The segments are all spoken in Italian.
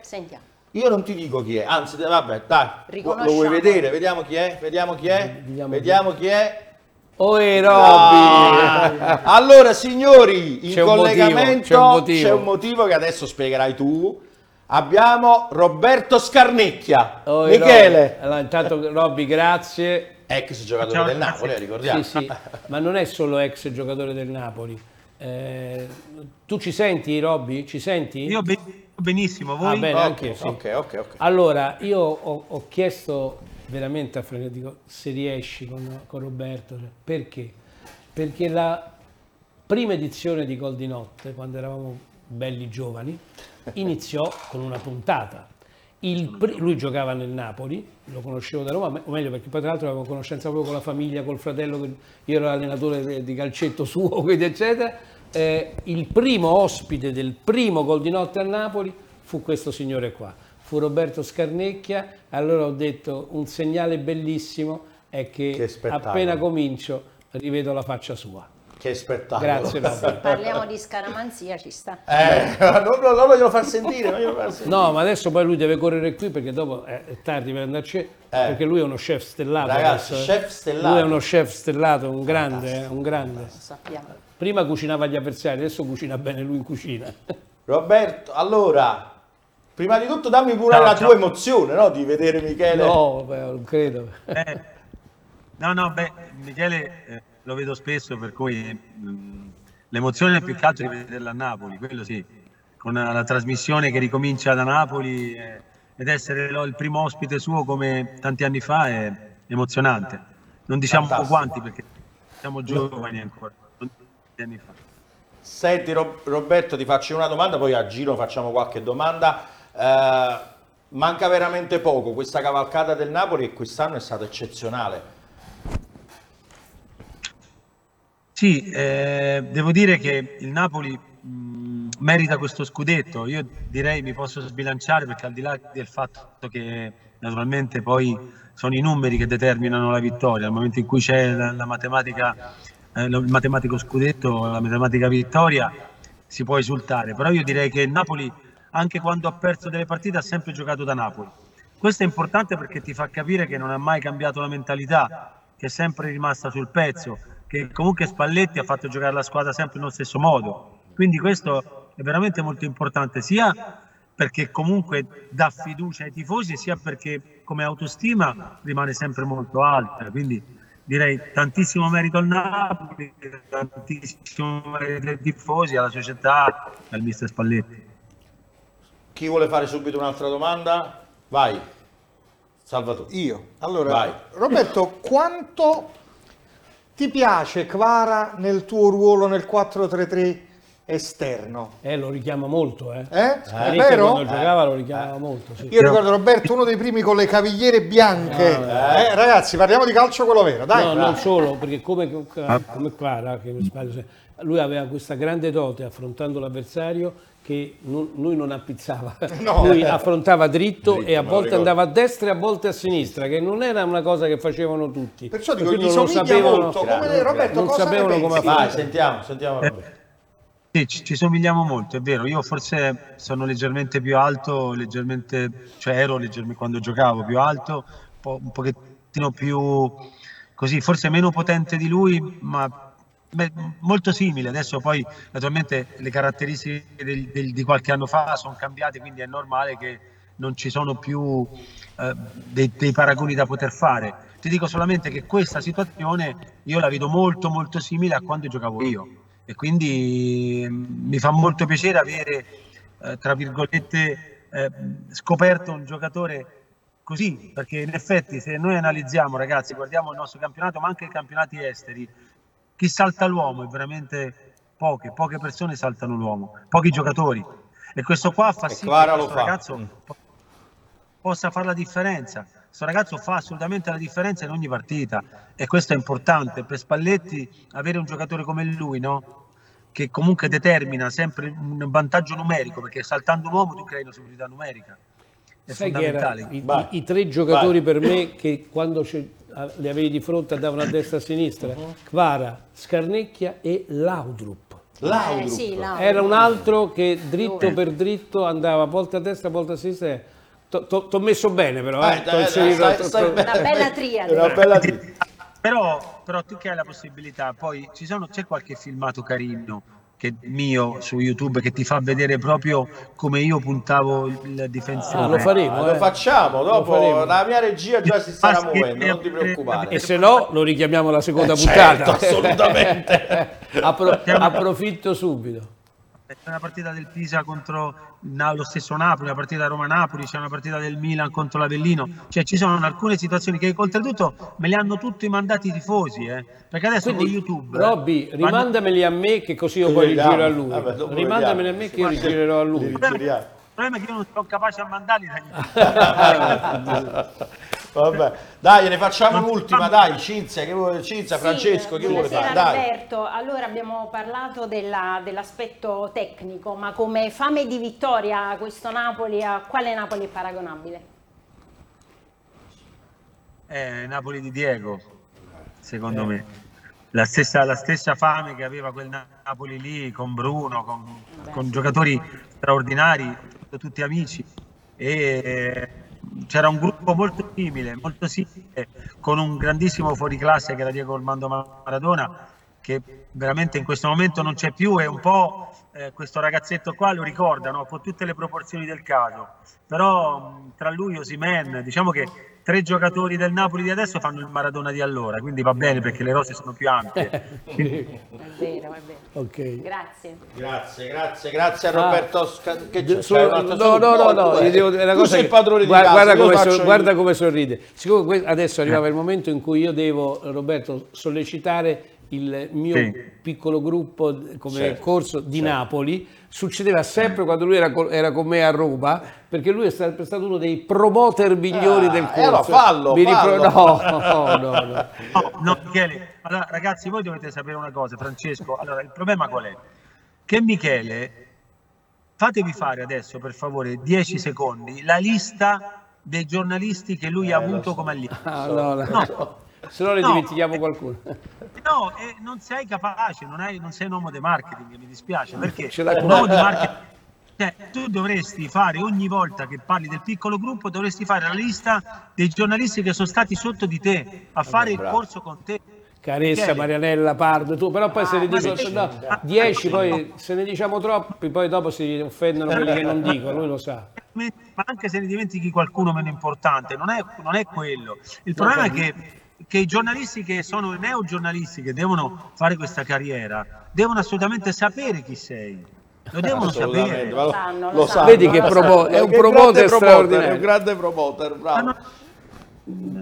Sentiamo. Io non ti dico chi è, anzi, vabbè, dai, lo, vuoi vedere? Vediamo chi è, vediamo chi è, Vediamo vediamo chi è. Ah, Robby! allora, signori, in C'è un collegamento motivo, c'è un motivo. c'è un motivo che adesso spiegherai tu. Abbiamo Roberto Scarnecchia. Oi, Michele, Robby. Allora, intanto Robby, grazie. ex giocatore Ciao, del grazie. Napoli, eh, ricordiamo. Sì, sì, ma non è solo ex giocatore del Napoli. Eh, tu ci senti, Robby? Ci senti? Io be- benissimo, Ah, voi? bene, Ok, anche io, sì. ok, ok, ok. Allora, io ho, ho chiesto veramente a Franco, dico, se riesci con, con Roberto, perché? Perché la prima edizione di Gol di Notte, quando eravamo belli giovani, iniziò con una puntata. Il pri- lui giocava nel Napoli, lo conoscevo da Roma, o meglio perché poi tra l'altro avevo conoscenza proprio con la famiglia, col fratello, che- io ero allenatore di calcetto suo, quindi eccetera. Eh, il primo ospite del primo Gol di Notte a Napoli fu questo signore qua, fu Roberto Scarnecchia, allora ho detto un segnale bellissimo è Che che appena comincio rivedo la faccia sua. Che spettacolo. Grazie Robby. Parliamo di scaramanzia, ci sta. Eh, non, non, non voglio far sentire, voglio far sentire. No, ma adesso poi lui deve correre qui perché dopo è è tardi per andarci, perché lui è uno chef stellato. Ragazzi, adesso, eh. chef stellato. Lui è uno chef stellato, un grande, eh, un grande. Lo sappiamo. Prima cucinava gli avversari, adesso cucina bene lui in cucina. Roberto, allora, prima di tutto dammi pure Ciao, la ciao. tua emozione, no? Di vedere Michele. No, vabbè, non credo. Eh, no, no, beh, Michele eh, lo vedo spesso, per cui mh, l'emozione è più che altro di vederla a Napoli, quello sì, con la, la trasmissione che ricomincia da Napoli eh, ed essere lo- il primo ospite suo come tanti anni fa è emozionante. Non diciamo Fantastico. quanti perché siamo giovani ancora, tanti anni fa. Senti Ro- Roberto, ti faccio una domanda, poi a giro facciamo qualche domanda. Eh, manca veramente poco, questa cavalcata del Napoli e quest'anno è stata eccezionale. Sì, eh, devo dire che il Napoli mh, merita questo scudetto. Io direi mi posso sbilanciare perché al di là del fatto che naturalmente poi sono i numeri che determinano la vittoria, nel momento in cui c'è la, la matematica, eh, il matematico scudetto, la matematica vittoria, si può esultare. Però io direi che Napoli, anche quando ha perso delle partite, ha sempre giocato da Napoli. Questo è importante perché ti fa capire che non ha mai cambiato la mentalità, che è sempre rimasta sul pezzo, che comunque Spalletti ha fatto giocare la squadra sempre nello stesso modo. Quindi questo è veramente molto importante, sia perché comunque dà fiducia ai tifosi, sia perché come autostima rimane sempre molto alta. Quindi direi tantissimo merito al Napoli, tantissimo merito ai tifosi, alla società, al mister Spalletti. Chi vuole fare subito un'altra domanda? Vai. Salvatore. Io. Allora, Vai. Roberto, quanto ti piace Kvara nel tuo ruolo nel 4-3-3 esterno? Eh, lo richiama molto, eh. Eh? È Spalletti vero? Quando giocava lo richiamava molto, sì. Io ricordo Roberto, uno dei primi con le cavigliere bianche. Eh, ragazzi, parliamo di calcio quello vero, dai. No, dai. non solo, perché come, come Quara, che mi sbaglio, lui aveva questa grande dote affrontando l'avversario che non- lui non appizzava, No. lui affrontava dritto, Dritto, e a volte ricordo. andava a destra e a volte a sinistra, che non era una cosa che facevano tutti. Perciò dico, gli cui non lo somiglia sapevano- molto. Come. Roberto, non cosa sapevano ne come pensi? affrontare. Vai, sentiamo, sentiamo Roberto. Sì, ci, ci somigliamo molto, è vero. Io forse sono leggermente più alto, leggermente, cioè ero leggermente quando giocavo più alto, po', un pochettino più così, forse meno potente di lui, ma beh, molto simile. Adesso poi naturalmente le caratteristiche del- del- di qualche anno fa sono cambiate, quindi è normale che non ci sono più eh, dei, dei paragoni da poter fare. Ti dico solamente che questa situazione io la vedo molto molto simile a quando giocavo io e quindi mm, mi fa molto piacere avere, eh, tra virgolette, eh, scoperto un giocatore così, perché in effetti se noi analizziamo ragazzi, guardiamo il nostro campionato, ma anche i campionati esteri, chi salta l'uomo è veramente poche, poche persone saltano l'uomo, pochi giocatori. E questo qua fa sì che questo fa. ragazzo Mm. po- possa fare la differenza. Questo ragazzo fa assolutamente la differenza in ogni partita e questo è importante per Spalletti avere un giocatore come lui, no? che comunque determina sempre un vantaggio numerico, perché saltando un uomo tu crei una superiorità numerica. È Sai che era fondamentale. i, i- i tre giocatori Vai. per me che quando c'è- a- li avevi di fronte andavano a destra e a sinistra, Uh-huh. Kvara, Scarnecchia e Laudrup. Laudrup. Eh, sì, Laudrup. Era un altro che dritto per dritto andava volta a destra, volta a sinistra. Ti ho messo bene però, Eh, eh. T'ho dai, inserito- stai- t'ho- stai t'ho- bene. Una bella triade. Una bella tri- Però, però tu che hai la possibilità, poi ci sono, c'è qualche filmato carino che, mio su YouTube che ti fa vedere proprio come io puntavo il difensore. Ah, lo faremo, Ah, lo eh. facciamo dopo. faremo. La mia regia già si che- muovendo, non ti preoccupare. E se no lo richiamiamo alla seconda Eh, certo, puntata. assolutamente. Appro- approfitto subito. C'è una partita del Pisa contro Na- lo stesso Napoli, una partita Roma-Napoli, c'è una partita del Milan contro l'Avellino, cioè ci sono alcune situazioni che oltretutto me le hanno tutti mandati i tifosi, eh? perché adesso con Quindi, YouTube... Robby, vanno- rimandameli a me che così io poi li giro a lui. Vabbè, Rimandameli a me che io li girerò a lui. Il problema è che io non sono capace a mandarli. Vabbè, dai, ne facciamo un'ultima, dai, Cinzia, che vuole, Cinzia, Sì, Francesco, chi vuole buonasera, fare? Dai. Roberto, allora abbiamo parlato della- dell'aspetto tecnico, ma come fame di vittoria questo Napoli, a quale Napoli è paragonabile? Eh, Napoli di Diego, secondo me. La stessa, la stessa fame che aveva quel Napoli lì con Bruno, con, con giocatori straordinari, tutti amici. E eh, c'era un gruppo molto simile, molto simile, con un grandissimo fuoriclasse che era Diego Armando Maradona, che veramente in questo momento non c'è più e un po' eh, questo ragazzetto qua lo ricorda, no? con tutte le proporzioni del caso. Però tra lui e Osimen, diciamo che tre giocatori del Napoli di adesso fanno il Maradona di allora, quindi va bene perché le rose sono più ampie. È vero, è vero. Ok. Grazie. Grazie, grazie, grazie a Roberto. Sca- che c'è? Su- no, no, no, no, devo- eh, è una tu cosa sei che- il padrone di guarda, casa, guarda come, il- guarda come sorride. Siccome que- adesso arrivava il momento in cui io devo, Roberto, sollecitare il mio Sì. piccolo gruppo come Certo, corso di Napoli, succedeva sempre quando lui era, era con me a Roma, perché lui è sempre stato uno dei promoter migliori Ah, del e corso. allora fallo, Mi ripro- fallo. no, no, no, no. No, no, Michele, allora, ragazzi, voi dovete sapere una cosa, Francesco. Allora, il problema qual è? Che Michele, fatevi fare adesso, per favore, 10 secondi, la lista dei giornalisti che lui ha avuto come allievo. Ah, no, no. No. Se no ne No. dimentichiamo qualcuno. No, e non sei capace, non, hai- non sei un uomo di marketing, mi dispiace, perché Ce di marketing, cioè, tu dovresti fare ogni volta che parli del piccolo gruppo, dovresti fare la lista dei giornalisti che sono stati sotto di te a fare il corso con te. Caressa, Michele. Marianella, Pardo, tu, però poi se ne dicono sì. no, 10, poi se ne diciamo troppi, poi dopo si offendono quelli che non dicono, lui lo sa. ma anche se ne dimentichi qualcuno meno importante, non è, non è quello. Il problema è che, che i giornalisti che sono i neogiornalisti che devono fare questa carriera devono assolutamente sapere chi sei. Lo devono sapere. lo- sanno, lo lo sanno. Vedi che promo- è un promoter straordinario. È un grande promoter, bravo. No,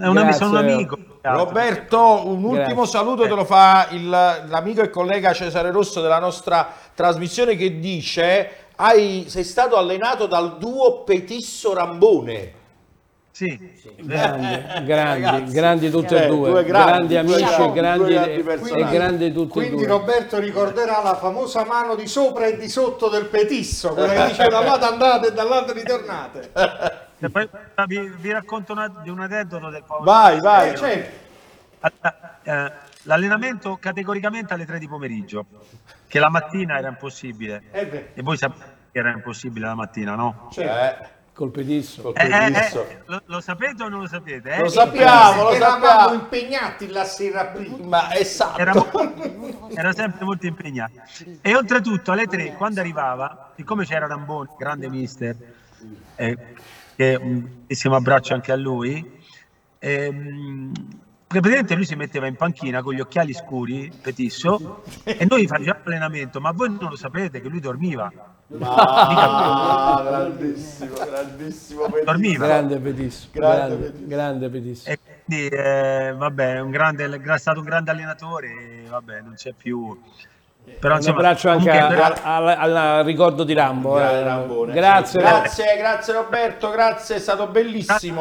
È un, ami- sono un amico. Roberto, un ultimo Grazie. saluto te lo fa il- l'amico e collega Cesare Rosso della nostra trasmissione che dice hai, sei stato allenato dal duo Petisso Rambone. Sì. Grandi, grandi, Ragazzi, grandi tutti eh, e due, due grandi, grandi, amici grandi, e grandi, due grandi e grandi tutti e Quindi due. Roberto ricorderà la famosa mano di sopra e di sotto del petisso, quella che dice da andate e dall'altro ritornate. E poi vi, vi racconto una- di un aneddoto del povero. Vai, vai. Eh, certo. Eh, L'allenamento categoricamente alle 3 di pomeriggio, che la mattina era impossibile. Eh. E voi sapete che era impossibile la mattina, no? Eh, Col pedisso. col Eh, eh, eh, lo, lo sapete o non lo sapete? eh? Lo sappiamo, lo Eravamo sappiamo. impegnati la sera prima. Ma esatto. Era, era sempre molto impegnato. E oltretutto alle 3, quando arrivava, siccome c'era Rambone, grande mister, eh, che un bellissimo abbraccio anche a lui, ehm, praticamente lui si metteva in panchina con gli occhiali scuri, petisso, e noi facevamo allenamento, ma voi non lo sapete che lui dormiva. Ah, grandissimo, grandissimo Petisso. Dormiva. Grande pedisso, Grande grande, grande. E quindi, eh, vabbè, è un grande, è stato un grande allenatore, vabbè, non c'è più. Però, Un insomma, abbraccio anche al al ricordo di Rambo. eh. Grazie. Grazie, grazie Roberto, grazie, è stato bellissimo.